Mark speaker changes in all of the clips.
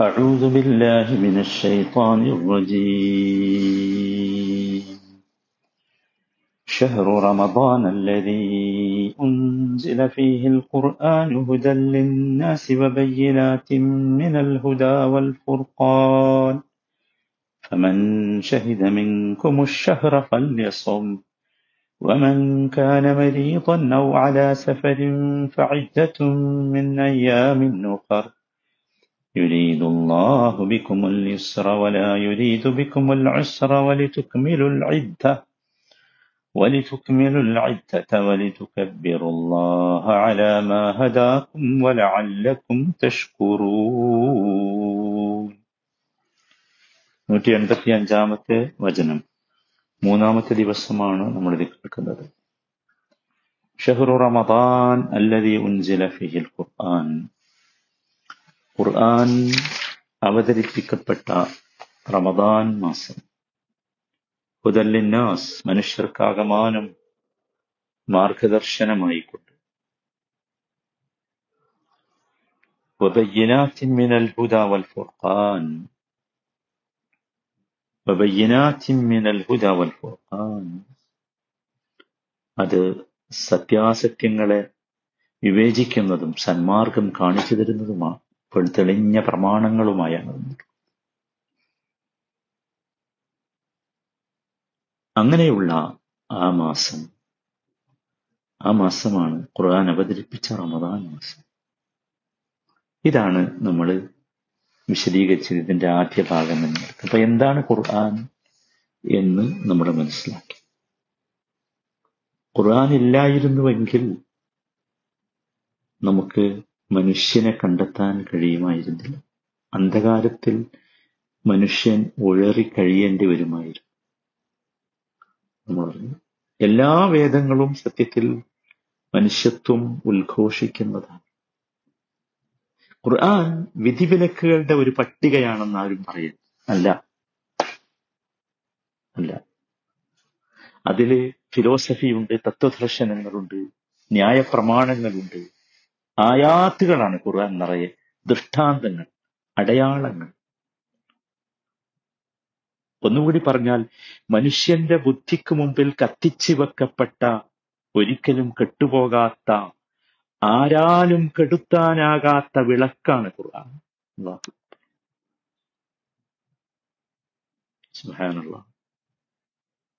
Speaker 1: أعوذ بالله من الشيطان الرجيم. شهر رمضان الذي أنزل فيه القرآن هدى للناس وبينات من الهدى والفرقان. فمن شهد منكم الشهر فليصم. ومن كان مريضا أو على سفر فعدة من أيام أخر. يريد الله بكم اليسر ولا يريد بكم العسر ولتكملوا العدة ولتكملوا العدة ولتكبروا الله على ما هداكم ولعلكم تشكرون നൂറ്റി എൺപത്തി അഞ്ചാമത്തെ വചനം മൂന്നാമത്തെ ദിവസമാണ് നമ്മൾ ഇത് കേൾക്കുന്നത് ഷഹ്റു റമദാൻ അല്ലതി ഉൻസില ഫിഹിൽ ഖുർആൻ ഖുർആൻ അവതരിപ്പിക്കപ്പെട്ട റമദാൻ മാസം ഹുദല്ലിന്നാസ് മനുഷ്യർക്കാകമാനം മാർഗദർശനമായിക്കൊണ്ട് وبينات من الهدى والفرقان وبينات من الهدى والفرقان അത് സത്യാസത്യങ്ങളെ വിവേചിക്കുന്നതും സന്മാർഗം കാണിച്ചു തരുന്നതുമാണ് ഇപ്പോൾ തെളിഞ്ഞ പ്രമാണങ്ങളുമായാണ് അങ്ങനെയുള്ള ആ മാസം ആ മാസമാണ് ഖുർആൻ അവതരിപ്പിച്ച റമദാൻ മാസം. ഇതാണ് നമ്മൾ വിശദീകരിച്ചത് ഇതിന്റെ ആദ്യ ഭാഗം എന്ന്. അപ്പൊ എന്താണ് ഖുർആൻ എന്ന് നമ്മൾ മനസ്സിലാക്കി. ഖുർആൻ ഇല്ലായിരുന്നുവെങ്കിൽ നമുക്ക് മനുഷ്യനെ കണ്ടെത്താൻ കഴിയുമായിരുന്നില്ല. അന്ധകാരത്തിൽ മനുഷ്യൻ ഉഴറി കഴിയേണ്ടി വരുമായിരുന്നു. നമ്മൾ പറഞ്ഞു. എല്ലാ വേദങ്ങളും സത്യത്തിൽ മനുഷ്യത്വം ഉദ്ഘോഷിക്കുന്നതാണ്. ഖുർആൻ വിധിവിലക്കുകളുടെ ഒരു പട്ടികയാണെന്ന് ആരും പറയുന്നു അല്ല. അല്ല. അതിൽ ഫിലോസഫിയുണ്ട് തത്വദർശനങ്ങളുണ്ട് ന്യായപ്രമാണങ്ങളുണ്ട്. ആയാത്തുകളാണ് ഖുർആൻ നിറയെ. ദൃഷ്ടാന്തങ്ങൾ അടയാളങ്ങൾ. ഒന്നുകൂടി പറഞ്ഞാൽ മനുഷ്യന്റെ ബുദ്ധിക്ക് മുമ്പിൽ കത്തിച്ചു വെക്കപ്പെട്ട ഒരിക്കലും കെട്ടുപോകാത്ത ആരാലും കെടുത്താനാകാത്ത വിളക്കാണ് ഖുർആൻ.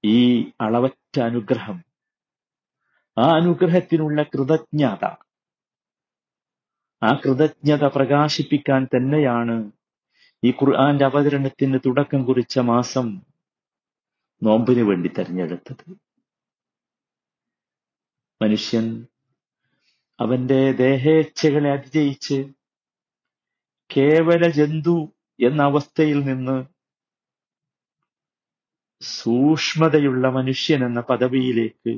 Speaker 1: ഈ അളവറ്റ അനുഗ്രഹം ആ അനുഗ്രഹത്തിനുള്ള കൃതജ്ഞത ആ കൃതജ്ഞത പ്രകാശിപ്പിക്കാൻ തന്നെയാണ് ഈ ഖുർആന്റെ അവതരണത്തിന് തുടക്കം കുറിച്ച മാസം നോമ്പിന് വേണ്ടി തെരഞ്ഞെടുത്തത്. മനുഷ്യൻ അവന്റെ ദേഹേച്ഛകളെ അതിജയിച്ച് കേവല ജന്തു എന്ന അവസ്ഥയിൽ നിന്ന് സൂക്ഷ്മതയുള്ള മനുഷ്യൻ എന്ന പദവിയിലേക്ക്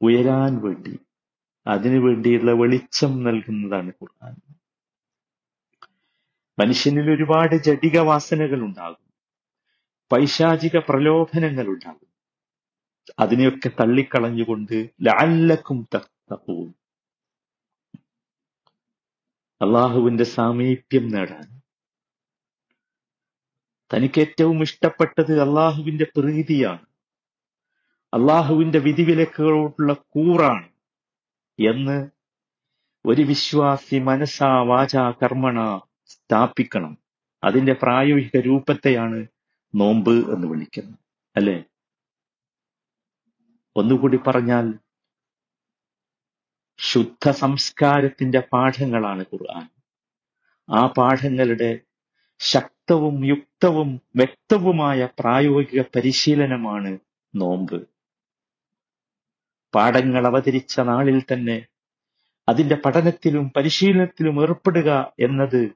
Speaker 1: ഉയരാൻ വേണ്ടി അതിനു വേണ്ടിയുള്ള വെളിച്ചം നൽകുന്നതാണ് ഖുർആൻ. മനുഷ്യനിൽ ഒരുപാട് ജടിക വാസനകൾ ഉണ്ടാകും പൈശാചിക പ്രലോഭനങ്ങൾ ഉണ്ടാകും. അതിനെയൊക്കെ തള്ളിക്കളഞ്ഞുകൊണ്ട് ലഅല്ലക്കും തഖ്തഖൂൻ അള്ളാഹുവിന്റെ സാമീപ്യം നേടാൻ. തനിക്ക് ഏറ്റവും ഇഷ്ടപ്പെട്ടത് അള്ളാഹുവിന്റെ പ്രീതിയാണ്. അള്ളാഹുവിന്റെ വിധിവിലക്കുകളോടുള്ള കൂറാണ്. എന്ന് ഒരു വിശ്വാസി മനസാ വാച കർമ്മണ സ്ഥാപിക്കണം. അതിന്റെ പ്രായോഗിക രൂപത്തെയാണ് നോമ്പ് എന്ന് വിളിക്കുന്നത്. അല്ലെ? ഒന്നുകൂടി പറഞ്ഞാൽ ശുദ്ധ സംസ്കാരത്തിന്റെ പാഠങ്ങളാണ് ഖുർആൻ. ആ പാഠങ്ങളുടെ ശക്തവും യുക്തവും വ്യക്തവുമായ പ്രായോഗിക പരിശീലനമാണ് നോമ്പ്. പാഠങ്ങൾ അവതരിച്ച നാളിൽ തന്നെ അതിന്റെ പഠനത്തിലും പരിശീലനത്തിലും ഏർപ്പെടുക എന്നത്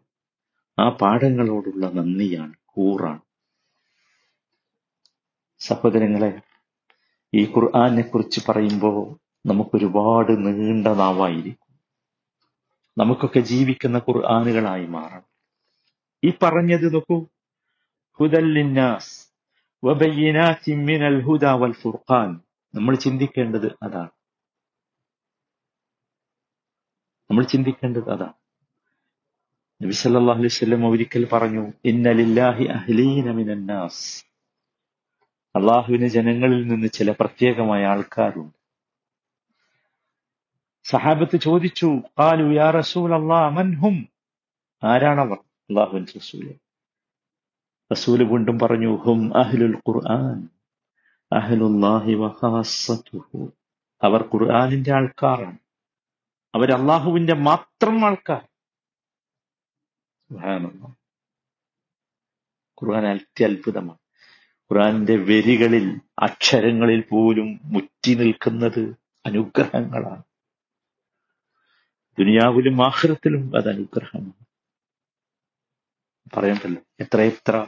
Speaker 1: ആ പാഠങ്ങളോടുള്ള നന്ദിയാണ് കൂറാണ്. സഹോദരങ്ങളെ ഈ ഖുർആാനെ കുറിച്ച് പറയുമ്പോൾ നമുക്കൊരുപാട് നീണ്ട നാവായിരിക്കും. നമുക്കൊക്കെ ജീവിക്കുന്ന ഖുർആാനുകളായി മാറണം. ഈ പറഞ്ഞത് നോക്കൂ ഹുദല്ലിന്നാസ് വബയ്യനാ മിനൽ ഹുദാ വൽ ഫുർഖാൻ. നമ്മൾ ചിന്തിക്കേണ്ടത് അതാണ്. നമ്മൾ ചിന്തിക്കേണ്ടത് അതാണ്. നബി സല്ലല്ലാഹു അലൈഹി വസല്ലം ഒരിക്കൽ പറഞ്ഞു ഇന്ന ലില്ലാഹി അഹ്ലീന മിനന്നാസ് അള്ളാഹുവിന് ജനങ്ങളിൽ നിന്ന് ചില പ്രത്യേകമായ ആൾക്കാരുണ്ട്. സഹാബത്ത് ചോദിച്ചു ഖാലു യാ റസൂൽ മൻഹും ആരാണവർ? അള്ളാഹുവിൻ റസൂൽ. റസൂൽ വീണ്ടും പറഞ്ഞു ഹും അഹ്ലുൽ ഖുർആൻ. അഹ്ലുല്ലാഹി വഖാസത്തുഹു. അവർ ഖുർആനിന്റെ ആൾക്കാരാണ്. അവർ അള്ളാഹുവിന്റെ മാത്രം ആൾക്കാർ. ഖുർആൻ അത്യത്ഭുതമാണ് ഖുർആന്റെ വരികളിൽ അക്ഷരങ്ങളിൽ പോലും മുറ്റി നിൽക്കുന്നത് അനുഗ്രഹങ്ങളാണ്. ദുനിയാവിലും ആഖിറത്തിലും അത് അനുഗ്രഹമാണ്. പറയണ്ടല്ലോ? എത്ര എത്ര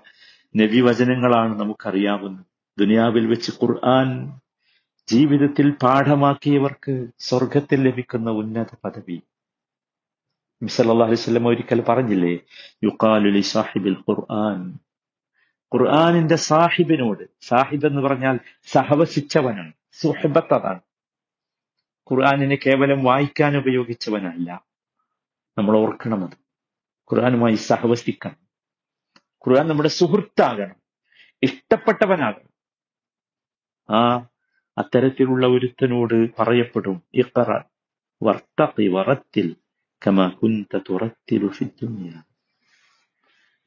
Speaker 1: നബിവചനങ്ങളാണ് നമുക്കറിയാവുന്നത്. ദുനിയാവിൽ വെച്ച് ഖുർആൻ ജീവിതത്തിൽ പാഠമാക്കിയവർക്ക് സ്വർഗത്തിൽ ലഭിക്കുന്ന ഉന്നത പദവി. വസല്ലം ഒരിക്കൽ പറഞ്ഞില്ലേ യുഖാലു ലി സാഹിബിൽ ഖുർആൻ. ഖുർആാനിന്റെ സാഹിബിനോട് സാഹിബ് എന്ന് പറഞ്ഞാൽ സഹവസിച്ചവനാണ് സുഹബത്ത് അതാണ് ഖുർആാനിനെ കേവലം വായിക്കാൻ ഉപയോഗിച്ചവനല്ല. നമ്മൾ ഓർക്കണം അത്. ഖുർആാനുമായി സഹവസിക്കണം. ഖുർആൻ നമ്മുടെ സുഹൃത്താകണം ഇഷ്ടപ്പെട്ടവനാകണം. ആ അത്തരത്തിലുള്ള ഒരുത്തനോട് പറയപ്പെടും ഇഖറ വർത്തഖി വറത്തിൽ കമാ കുന്ത തുറത്തിലു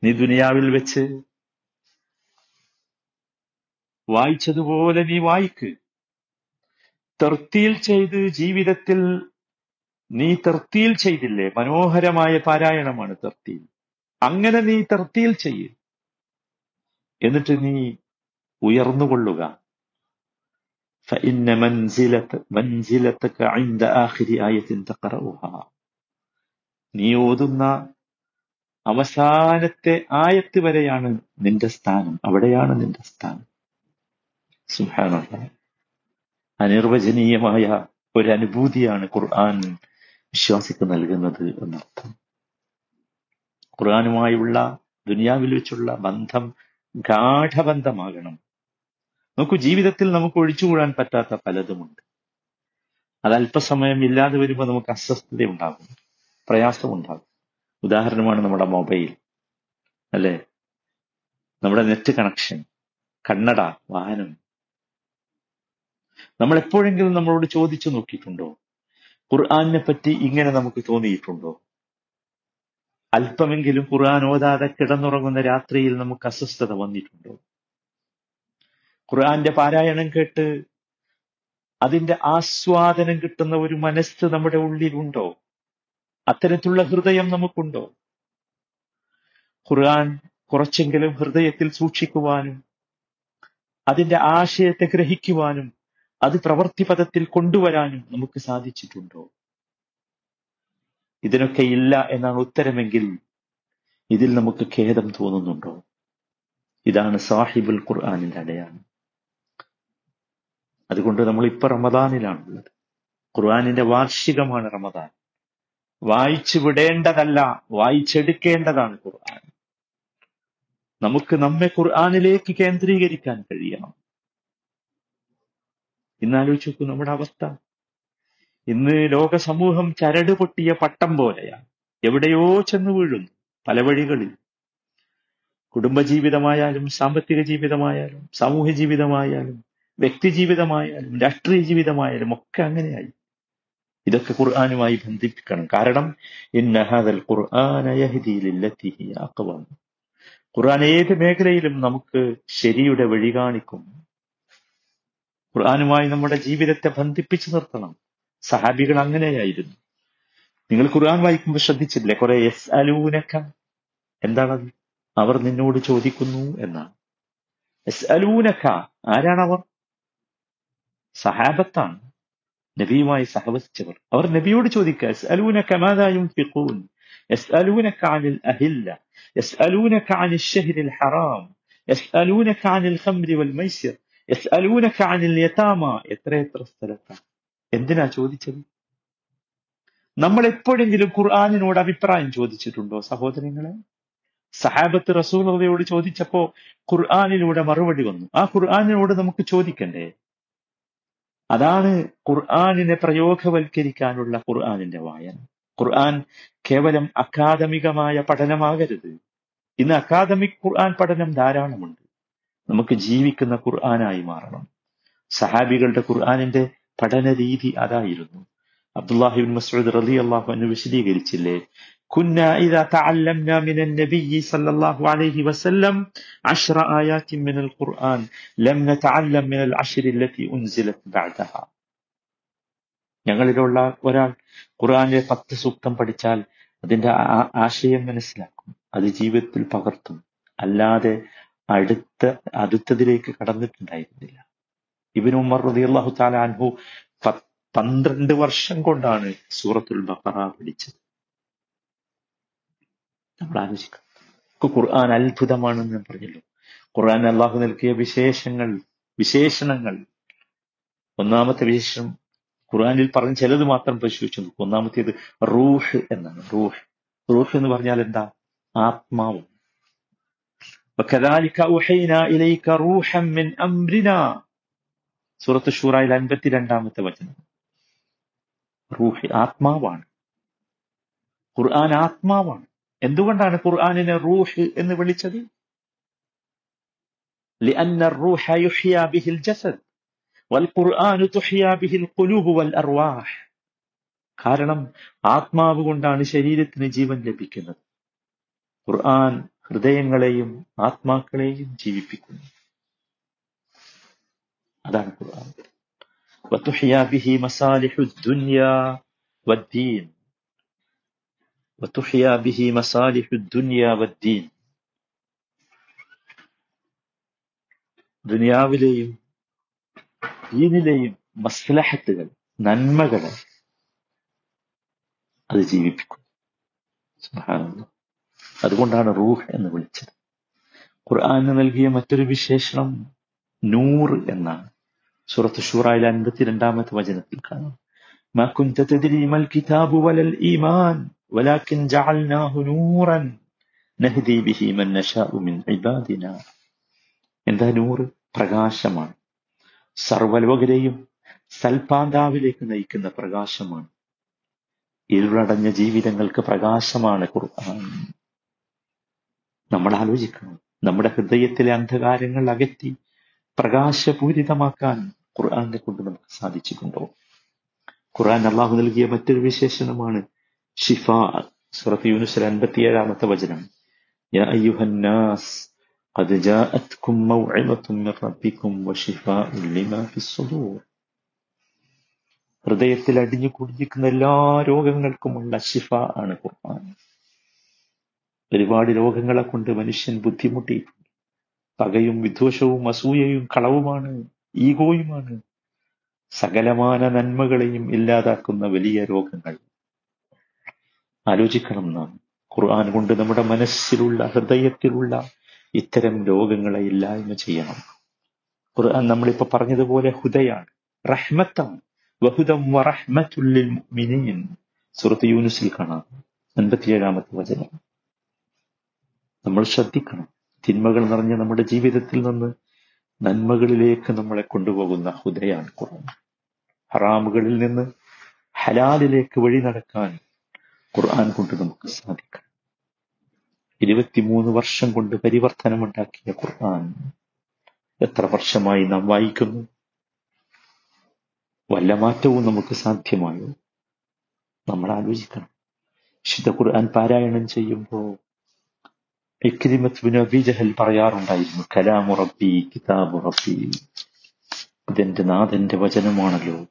Speaker 1: നീ ദുനിയാവിൽ വെച്ച് വായിച്ചതുപോലെ നീ വായിക്ക്. തെർത്തിയിൽ ചെയ്ത് ജീവിതത്തിൽ നീ തെർത്തിയിൽ ചെയ്തില്ലേ? മനോഹരമായ പാരായണമാണ് തെർത്തിയിൽ അങ്ങനെ നീ തെർത്തിയിൽ ചെയ്യ്. എന്നിട്ട് നീ ഉയർന്നുകൊള്ളുക. فإن منزلة منزلتك عند آخر آية تقرأها നീ ഓതുന്ന അവസാനത്തെ ആയത്ത് വരെയാണ് നിന്റെ സ്ഥാനം അവിടെയാണ് നിന്റെ സ്ഥാനം സുബ്ഹാനല്ലാഹ് അനിർവചനീയമായ ഒരു അനുഭൂതിയാണ് ഖുർആൻ വിശ്വാസിക്ക് നൽകുന്നത് എന്നർത്ഥം ഖുർആനുമായുള്ള ദുനിയാവിൽ വെച്ചുള്ള ബന്ധം ഗാഠബന്ധമാകണം നോക്കൂ ജീവിതത്തിൽ നമുക്ക് ഒഴിച്ചുകൂടാൻ പറ്റാത്ത പലതുമുണ്ട്. അത് അല്പസമയം ഇല്ലാതെ വരുമ്പോൾ നമുക്ക് അസ്വസ്ഥത ഉണ്ടാകും പ്രയാസമുണ്ടാകും ഉദാഹരണമാണ് നമ്മുടെ മൊബൈൽ അല്ലെ? നമ്മുടെ നെറ്റ് കണക്ഷൻ കണ്ണട വാഹനം. നമ്മൾ എപ്പോഴെങ്കിലും നമ്മളോട് ചോദിച്ചു നോക്കിയിട്ടുണ്ടോ? ഖുർആാനിനെ പറ്റി ഇങ്ങനെ നമുക്ക് തോന്നിയിട്ടുണ്ടോ? അല്പമെങ്കിലും ഖുർആൻ ഓതാതെ കിടന്നുറങ്ങുന്ന രാത്രിയിൽ നമുക്ക് അസ്വസ്ഥത വന്നിട്ടുണ്ടോ? ഖുർആന്റെ പാരായണം കേട്ട് അതിന്റെ ആസ്വാദനം കിട്ടുന്ന ഒരു മനസ്സ് നമ്മുടെ ഉള്ളിലുണ്ടോ? അത്തരത്തിലുള്ള ഹൃദയം നമുക്കുണ്ടോ? ഖുർആൻ കുറച്ചെങ്കിലും ഹൃദയത്തിൽ സൂക്ഷിക്കുവാനും അതിന്റെ ആശയത്തെ ഗ്രഹിക്കുവാനും അത് പ്രവൃത്തിപഥത്തിൽ കൊണ്ടുവരാനും നമുക്ക് സാധിച്ചിട്ടുണ്ടോ? ഇതിനൊക്കെ ഇല്ല എന്നാണ് ഉത്തരമെങ്കിൽ ഇതിൽ നമുക്ക് ഖേദം തോന്നുന്നുണ്ടോ? ഇതാണ് സാഹിബുൽ ഖുർആാനിന്റെ അടയാളം. അതുകൊണ്ട് നമ്മൾ ഇപ്പൊ റമദാനിലാണുള്ളത്. ഖുർആാനിന്റെ വാർഷികമാണ് റമദാൻ. വായിച്ചു വിടേണ്ടതല്ല വായിച്ചെടുക്കേണ്ടതാണ് ഖുർആൻ. നമുക്ക് നമ്മെ ഖുർആാനിലേക്ക് കേന്ദ്രീകരിക്കാൻ കഴിയണം. ഇന്നാലോചിച്ച് നോക്കൂ നമ്മുടെ അവസ്ഥ. ഇന്ന് ലോക സമൂഹം ചരട് പൊട്ടിയ പട്ടം പോലെയാണ്. എവിടെയോ ചെന്ന് വീഴുന്നു പല വഴികളിൽ. കുടുംബജീവിതമായാലും സാമ്പത്തിക ജീവിതമായാലും സാമൂഹ്യ ജീവിതമായാലും വ്യക്തി ജീവിതമായാലും രാഷ്ട്രീയ ജീവിതമായാലും ഒക്കെ അങ്ങനെയായി. ഇതൊക്കെ ഖുർആാനുമായി ബന്ധിപ്പിക്കണം. കാരണം ഇന്നഹാദൽ ഖുർആന യഹ്ദി ലില്ലത്തി ഹിയ അഖ്വം. ഖുർആൻ ഏത് മേഖലയിലും നമുക്ക് ശരിയുടെ വഴി കാണിക്കും. ഖുർആാനുമായി നമ്മുടെ ജീവിതത്തെ ബന്ധിപ്പിച്ചു നിർത്തണം. സഹാബികൾ അങ്ങനെയായിരുന്നു. നിങ്ങൾ ഖുർആൻ വായിക്കുമ്പോൾ ശ്രദ്ധിച്ചില്ലേ? കുറെ എസ് അലൂനക്ക എന്താണത്? അവർ നിന്നോട് ചോദിക്കുന്നു എന്നാണ്. എസ് അലൂനക്ക ആരാണവർ? സഹാബത്താണ്. നബിയുമായി സഹവസിച്ചവർ. അവർ നബിയോട് ചോദിക്കുക അനിൽ അഹില്ല? യസ്അലൂനക അനിൽ ശഹ്രിൽ ഹറാം? യസ്അലൂനക അനിൽ ഖംരി വൽ മൈസിർ യസ്അലൂനക അനിൽ യതാമ? എത്ര എത്ര സ്ഥലത്താണ്. എന്തിനാ ചോദിച്ചത്? നമ്മൾ എപ്പോഴെങ്കിലും ഖുർആാനിനോട് അഭിപ്രായം ചോദിച്ചിട്ടുണ്ടോ സഹോദരങ്ങളെ? സഹാബത്ത് റസൂലതയോട് ചോദിച്ചപ്പോ ഖുർആാനിലൂടെ മറുപടി വന്നു. ആ ഖുർആാനിനോട് നമുക്ക് ചോദിക്കണ്ടേ? അതാണ് ഖുർആാനിനെ പ്രയോഗവൽക്കരിക്കാനുള്ള ഖുർആാനിന്റെ വായന. ഖുർആൻ കേവലം അക്കാദമികമായ പഠനമാകരുത്. ഇന്ന് അക്കാദമിക് ഖുർആൻ പഠനം ധാരാളമുണ്ട്. നമുക്ക് ജീവിക്കുന്ന ഖുർആനായി മാറണം. സഹാബികളുടെ ഖുർആനിന്റെ പഠന രീതി അതായിരുന്നു അബ്ദുല്ലാഹിബിൻ മസ്ഊദ് റളിയല്ലാഹു അൻഹു വിശദീകരിച്ചില്ലേ? كنا إذا تعلمنا من النبي صلى الله عليه وسلم عشر آيات من القرآن لم نتعلم من العشر التي أنزلت بعدها ഞങ്ങളിലുള്ള ഒരാൾ ഖുർആനിലെ പത്ത് സൂക്തം പഠിച്ചാൽ അതിന്റെ ആ- ആശയം മനസ്സിലാക്കും അത് ജീവിതത്തിൽ പകർത്തും അല്ലാതെ അടുത്ത അടുത്തതിലേക്ക് കടന്നിട്ടുണ്ടായിരുന്നില്ല ഇബിൻ ഉമർ റളിയല്ലാഹു തആല അൻഹു പ- പന്ത്രണ്ട് വർഷം കൊണ്ടാണ് സൂറത്തുൽ ബഖറ പഠിച്ചത് നമ്മൾ ആലോചിക്കാം. ഖുർആൻ അത്ഭുതമാണെന്ന് ഞാൻ പറഞ്ഞല്ലോ. ഖുർആൻ അള്ളാഹു നൽകിയ വിശേഷങ്ങൾ വിശേഷണങ്ങൾ. ഒന്നാമത്തെ വിശേഷം ഖുർആനിൽ പറഞ്ഞ ചിലത് മാത്രം പരിശോധിച്ചു നോക്കും. ഒന്നാമത്തേത് റൂഹ് എന്നാണ്. റൂഹ്. റൂഹ് എന്ന് പറഞ്ഞാൽ എന്താ? ആത്മാവ്. സൂറത്ത് ഷൂറായിൽ അൻപത്തിരണ്ടാമത്തെ വചനം. റൂഹ് ആത്മാവാണ്. ഖുർആൻ ആത്മാവാണ്. എന്തുകൊണ്ടാണ് ഖുർആനിനെ റൂഹ് എന്ന് വിളിച്ചത് لأن الروح يحيا به الجسد والقرآن تحيا به القلوب والأرواح കാരണം ആത്മാവ് കൊണ്ടാണ് ശരീരത്തിന് ജീവൻ ലഭിക്കുന്നത് ഖുർആൻ ഹൃദയങ്ങളെയും ആത്മാക്കളെയും ജീവിപ്പിക്കുന്നു അതാണ് ഖുർആൻ وتحيا به مصالح الدنيا والدين وتحيا به مصالح الدنيا والدين ദുനിയാവിലെയും ദീനിലെയും മസ്ലഹത്തുകൾ നന്മകൾ അത് ജീവിപ്പിക്കും സുബ്ഹാനല്ലാഹ്. അതുകൊണ്ടാണ് റൂഹ് എന്ന് വിളിച്ചത് ഖുർആന് നൽകിയ മറ്റൊരു വിശേഷണം നൂർ എന്നാണ് സൂറത്ത് ഷൂറയിലെ അൻപത്തിരണ്ടാമത്തെ വചനത്തിൽ കാണാം ما كنت تدري ما الكتاب ولا الإيمان ولكن جعلناه نورا نهدي به من نشاء من عبادنا എന്താ നൂറ് പ്രകാശമാണ് സർവലോകരെയും സൽപാന്താവിലേക്ക് നയിക്കുന്ന പ്രകാശമാണ് ഇരുളടഞ്ഞ ജീവിതങ്ങൾക്ക് പ്രകാശമാണ് ഖുർആൻ നമ്മൾ ആലോചിക്കണം നമ്മുടെ ഹൃദയത്തിലെ അന്ധകാരങ്ങൾ അകറ്റി പ്രകാശപൂരിതമാക്കാൻ ഖുർആനെ കൊണ്ട് നമുക്ക് സാധിച്ചിട്ടുണ്ടോ ഖുർആൻ അള്ളാഹു നൽകിയ മറ്റൊരു വിശേഷണമാണ് ഷിഫ സൂറത്ത് യൂനുസിൽ അൻപത്തിയേഴാമത്തെ വചനം യാ അയ്യുഹന്നാസ് قد جاءتكم موعظة من ربكم وشفاء لما في الصدور ഹൃദയത്തിൽ അടിഞ്ഞു കുടിഞ്ഞിരിക്കുന്ന എല്ലാ രോഗങ്ങൾക്കുമുള്ള ശിഫ ആണ് ഖുർആൻ ഒരുപാട് രോഗങ്ങളെ കൊണ്ട് മനുഷ്യൻ ബുദ്ധിമുട്ടിയിട്ടുണ്ട് പകയും വിദ്വേഷവും അസൂയയും കളവുമാണ് ഈഗോയുമാണ് സകലമാന നന്മകളെയും ഇല്ലാതാക്കുന്ന വലിയ രോഗങ്ങൾ ആലോചിക്കണം നാം ഖുർആൻ കൊണ്ട് നമ്മുടെ മനസ്സിലുള്ള ഹൃദയത്തിലുള്ള ഇത്തരം രോഗങ്ങളെ ഇല്ലായ്മ ചെയ്യണം. ഖുർആൻ നമ്മളിപ്പോ പറഞ്ഞതുപോലെ ഹുദയാണ് റഹ്മത്താണ്. വഹുദം വറഹ്മത്തുല്ലിൽ മുഅ്മിനീൻ സുഹൃത്ത് യൂനുസിൽ കാണാം. അൻപത്തിയേഴാമത്തെ വചനം. നമ്മൾ ശ്രദ്ധിക്കണം. തിന്മകൾ നിറഞ്ഞ നമ്മുടെ ജീവിതത്തിൽ നിന്ന് നന്മകളിലേക്ക് നമ്മളെ കൊണ്ടുപോകുന്ന ഹുദയാണ് ഖുർആൻ. ഹറാമുകളിൽ നിന്ന് ഹലാലിലേക്ക് വഴി നടക്കാൻ ഖുർആൻ കൊണ്ട് നമുക്ക് സാധിക്കണം ഇരുപത്തിമൂന്ന് വർഷം കൊണ്ട് പരിവർത്തനമുണ്ടാക്കിയ ഖുർആൻ എത്ര വർഷമായി നാം വായിക്കുന്നു? വല്ല മാറ്റവും നമുക്ക് സാധ്യമായോ? നമ്മൾ ആലോചിക്കണം. വിശുദ്ധ ഖുർആൻ പാരായണം ചെയ്യുമ്പോൾ ഇക്രിമത്ത് അബി ജഹൽ പറയാറുണ്ടായിരുന്നു കലാമു റബ്ബി കിതാബു റബ്ബി. ഇതെന്റെ നാഥന്റെ വചനമാണല്ലോ.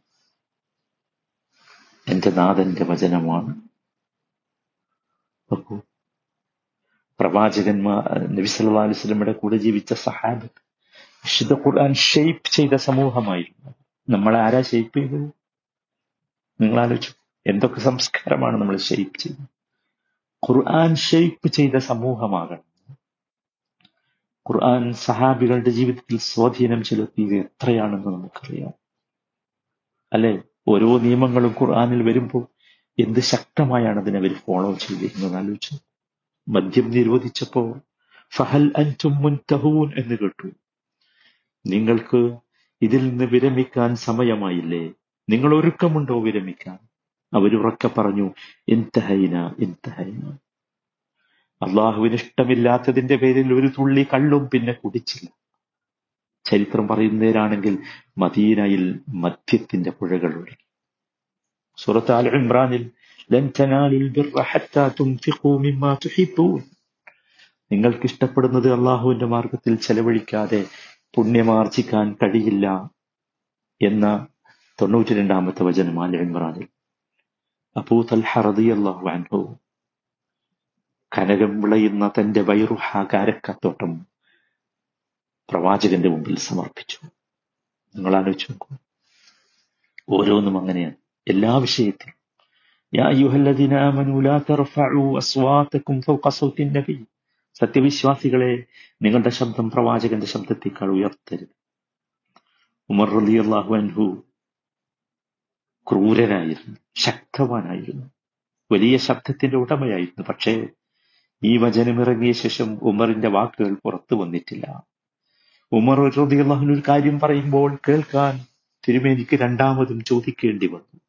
Speaker 1: എന്റെ നാഥന്റെ വചനമാണ്. നോക്കൂ. പ്രവാചകന്മാർ നബി വസല്ലമയുടെ കൂടെ ജീവിച്ച സഹാബത്ത് വിശുദ്ധ ഖുർആൻ ഷെയ്പ്പ് ചെയ്ത സമൂഹമായിരുന്നു. നമ്മളെ ആരാ ഷെയ്പ്പ് ചെയ്തത്? നിങ്ങൾ ആലോചിച്ചു എന്തൊക്കെ സംസ്കാരമാണ് നമ്മൾ ഷെയ്പ്പ് ചെയ്തത് ഖുർആൻ ഷെയ്പ്പ് ചെയ്ത സമൂഹമാകണം. ഖുർആൻ സഹാബികളുടെ ജീവിതത്തിൽ സ്വാധീനം ചെലുത്തിയത് എത്രയാണെന്ന് നമുക്കറിയാം. അല്ലെ? ഓരോ നിയമങ്ങളും ഖുർആനിൽ വരുമ്പോൾ എന്ത് ശക്തമായാണ് അതിനെ അവർ ഫോളോ ചെയ്തിരുന്നത് ആലോചിച്ചു. മദ്യം നിരോധിച്ചപ്പോ ഫഹൽ അൻതും മുൻതഹൂൻ എന്ന് കേട്ടു. നിങ്ങൾക്ക് ഇതിൽ നിന്ന് വിരമിക്കാൻ സമയമായില്ലേ? നിങ്ങൾ ഒരുക്കമുണ്ടോ വിരമിക്കാൻ? അവരുറക്കെ പറഞ്ഞു ഇൻതഹൈന ഇൻതഹൈന. അള്ളാഹുവിന് ഇഷ്ടമില്ലാത്തതിന്റെ പേരിൽ ഒരു തുള്ളി കള്ളും പിന്നെ കുടിച്ചില്ല. ചരിത്രം പറയുന്നവരാണെങ്കിൽ മദീനയിൽ മദ്യത്തിന്റെ പുഴകൾ ഒഴുകി സൂറത്ത് അൽ ഇമ്രാനിൽ ലൻ ബിർറ തുഹിബ്ബൂൻ. നിങ്ങൾക്ക് ഇഷ്ടപ്പെടുന്നത് അള്ളാഹുവിന്റെ മാർഗത്തിൽ ചെലവഴിക്കാതെ പുണ്യമാർജിക്കാൻ കഴിയില്ല എന്ന തൊണ്ണൂറ്റി രണ്ടാമത്തെ വചനം അൽ ഇമ്രാനിൽ അബൂ തൽഹ റളിയല്ലാഹു അൻഹു കനകം വിളയുന്ന തന്റെ വൈറുഹാകാരക്കത്തോട്ടം പ്രവാചകന്റെ മുമ്പിൽ സമർപ്പിച്ചു. നിങ്ങൾ ആലോചിച്ച് നോക്കൂ. ഓരോന്നും അങ്ങനെയാണ്. എല്ലാ വിഷയത്തിലും. സത്യവിശ്വാസികളെ നിങ്ങളുടെ ശബ്ദം പ്രവാചകന്റെ ശബ്ദത്തേക്കാൾ ഉയർത്തരുത്. ഉമർ റളിയല്ലാഹു അൻഹു ക്രൂരനായിരുന്നു ശക്തവാനായിരുന്നു വലിയ ശബ്ദത്തിന്റെ ഉടമയായിരുന്നു. പക്ഷേ ഈ വചനമിറങ്ങിയ ശേഷം ഉമറിന്റെ വാക്കുകൾ പുറത്തു വന്നിട്ടില്ല. ഉമർ റളിയല്ലാഹു ഒരു കാര്യം പറയുമ്പോൾ കേൾക്കാൻ തിരുമേനിക്ക് രണ്ടാമതും ചോദിക്കേണ്ടി വന്നു.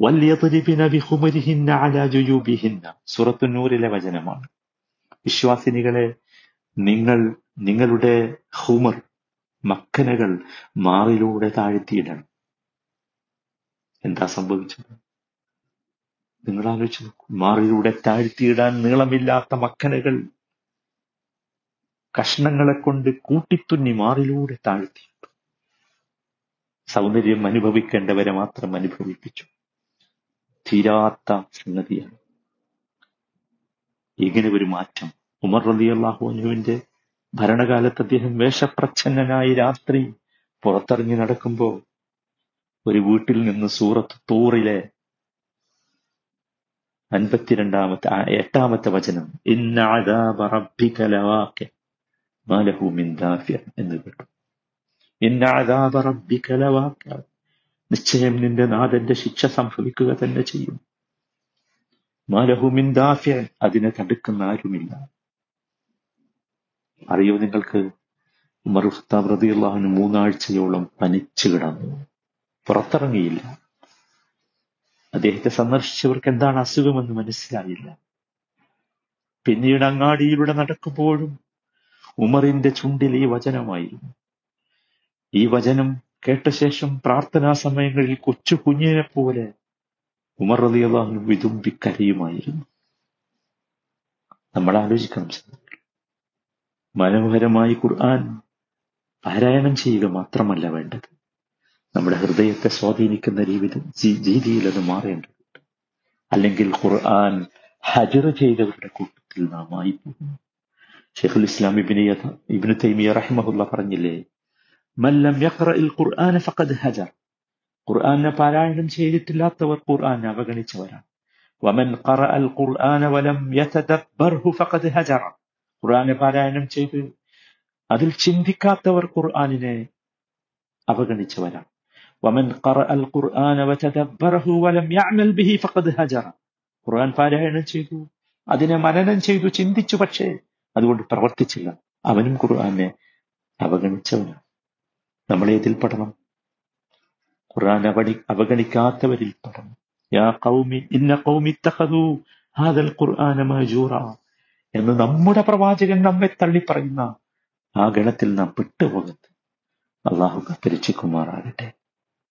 Speaker 1: വല്യതുരിബിന ബിഹുമരിഹിന്ന അലാ ജുയൂബിഹിന്ന സൂറത്തു നൂറിലെ വചനമാണ്. വിശ്വാസിനികളെ നിങ്ങൾ നിങ്ങളുടെ ഹുമർ മക്കനകൾ മാറിലൂടെ താഴ്ത്തിയിടണം. എന്താ സംഭവിച്ചത്? നിങ്ങൾ ആലോചിച്ചു നോക്കൂ. മാറിലൂടെ താഴ്ത്തിയിടാൻ നീളമില്ലാത്ത മക്കനകൾ കഷ്ണങ്ങളെ കൊണ്ട് കൂട്ടിത്തുന്നി മാറിലൂടെ താഴ്ത്തിയിട്ടു സൗന്ദര്യം അനുഭവിക്കേണ്ടവരെ മാത്രം അനുഭവിപ്പിച്ചു. തീരാത്ത സംഗതിയാണ് ഇങ്ങനെ ഒരു മാറ്റം. ഉമർ റളിയല്ലാഹുവിന്റെ ഭരണകാലത്ത് അദ്ദേഹം വേഷപ്രച്ഛന്നനായി രാത്രി പുറത്തിറങ്ങി നടക്കുമ്പോൾ ഒരു വീട്ടിൽ നിന്ന് സൂറത്ത് തൂറിലെ അൻപത്തിരണ്ടാമത്തെ എട്ടാമത്തെ വചനം എന്ന് കേട്ടു. നിശ്ചയം നിന്റെ നാഥന്റെ ശിക്ഷ സംഭവിക്കുക തന്നെ ചെയ്യും. മാലഹുമിൻ ദാഫ്യൻ അതിനെ തടുക്കുന്ന ആരുമില്ല. അറിയോ നിങ്ങൾക്ക്? ഉമർ മൂന്നാഴ്ചയോളം പനിച്ചു കിടന്നു. പുറത്തിറങ്ങിയില്ല. അദ്ദേഹത്തെ സന്ദർശിച്ചവർക്ക് എന്താണ് അസുഖമെന്ന് മനസ്സിലായില്ല. പിന്നീട് അങ്ങാടിയിലൂടെ നടക്കുമ്പോഴും ഉമറിന്റെ ചുണ്ടിൽ ഈ വചനമായിരുന്നു. ഈ വചനം കേട്ട ശേഷം പ്രാർത്ഥനാ സമയങ്ങളിൽ കൊച്ചു കുഞ്ഞിനെ പോലെ ഉമർ റളിയല്ലാഹു വിതുമ്പി കരയുമായിരുന്നു നമ്മൾ ആലോചിക്കണം. മനോഹരമായി ഖുർആൻ പാരായണം ചെയ്യുക മാത്രമല്ല വേണ്ടത്. നമ്മുടെ ഹൃദയത്തെ സ്വാധീനിക്കുന്ന രീതിയിൽ അത് മാറേണ്ടതുണ്ട്. അല്ലെങ്കിൽ ഖുർആൻ ഹജർ ചെയ്തവരുടെ കൂട്ടത്തിൽ നാം ആയി പോകുന്നു ഷെയ്ഖുൽ ഇസ്ലാം ഇബിന് ഇബിന് തൈമിയ റഹ്മഹുല്ല പറഞ്ഞില്ലേ? മല്ലം യഖ്റഇൽ ഖുർആന ഫഖദ് ഹജർ. ഖുർആനെ പാരായണം ചെയ്തിട്ടില്ലാത്തവർ ഖുർആൻ അവഗണിച്ചവരാണ്. വമൻ ഖറഅൽ ഖുർആന വലം യതദബ്ബർഹു ഫഖദ് ഹജറ. ഖുർആനെ പാരായണം ചെയ്ത് അതിൽ ചിന്തിക്കാത്തവർ ഖുർആനിനെ അവഗണിച്ചവരാണ്. വമൻ ഖറഅൽ ഖുർആന വതദബ്ബറഹു വലം യഅമൽ ബിഹി ഫഖദ് ഹജറ. ഖുർആൻ പാരായണം ചെയ്തു അതിനെ മനനം ചെയ്തു ചിന്തിച്ചു പക്ഷേ അതുകൊണ്ട് പ്രവർത്തിച്ചില്ല. അവനും ഖുർആനെ അവഗണിച്ചവനാണ്. നമ്മൾ ഏതിൽ പെടണം. ഖുർആൻ അവഗണിക്കാത്തവരിൽ പെടണം. യാ ഖൗമി ഇന്ന ഖുർആന എന്ന് നമ്മുടെ പ്രവാചകൻ നമ്മെ തള്ളി പറയുന്ന ആ ഗണത്തിൽ നാം പെട്ടുപോകരുത്. അള്ളാഹു കത്തരിച്ചുക്കുമാറാകട്ടെ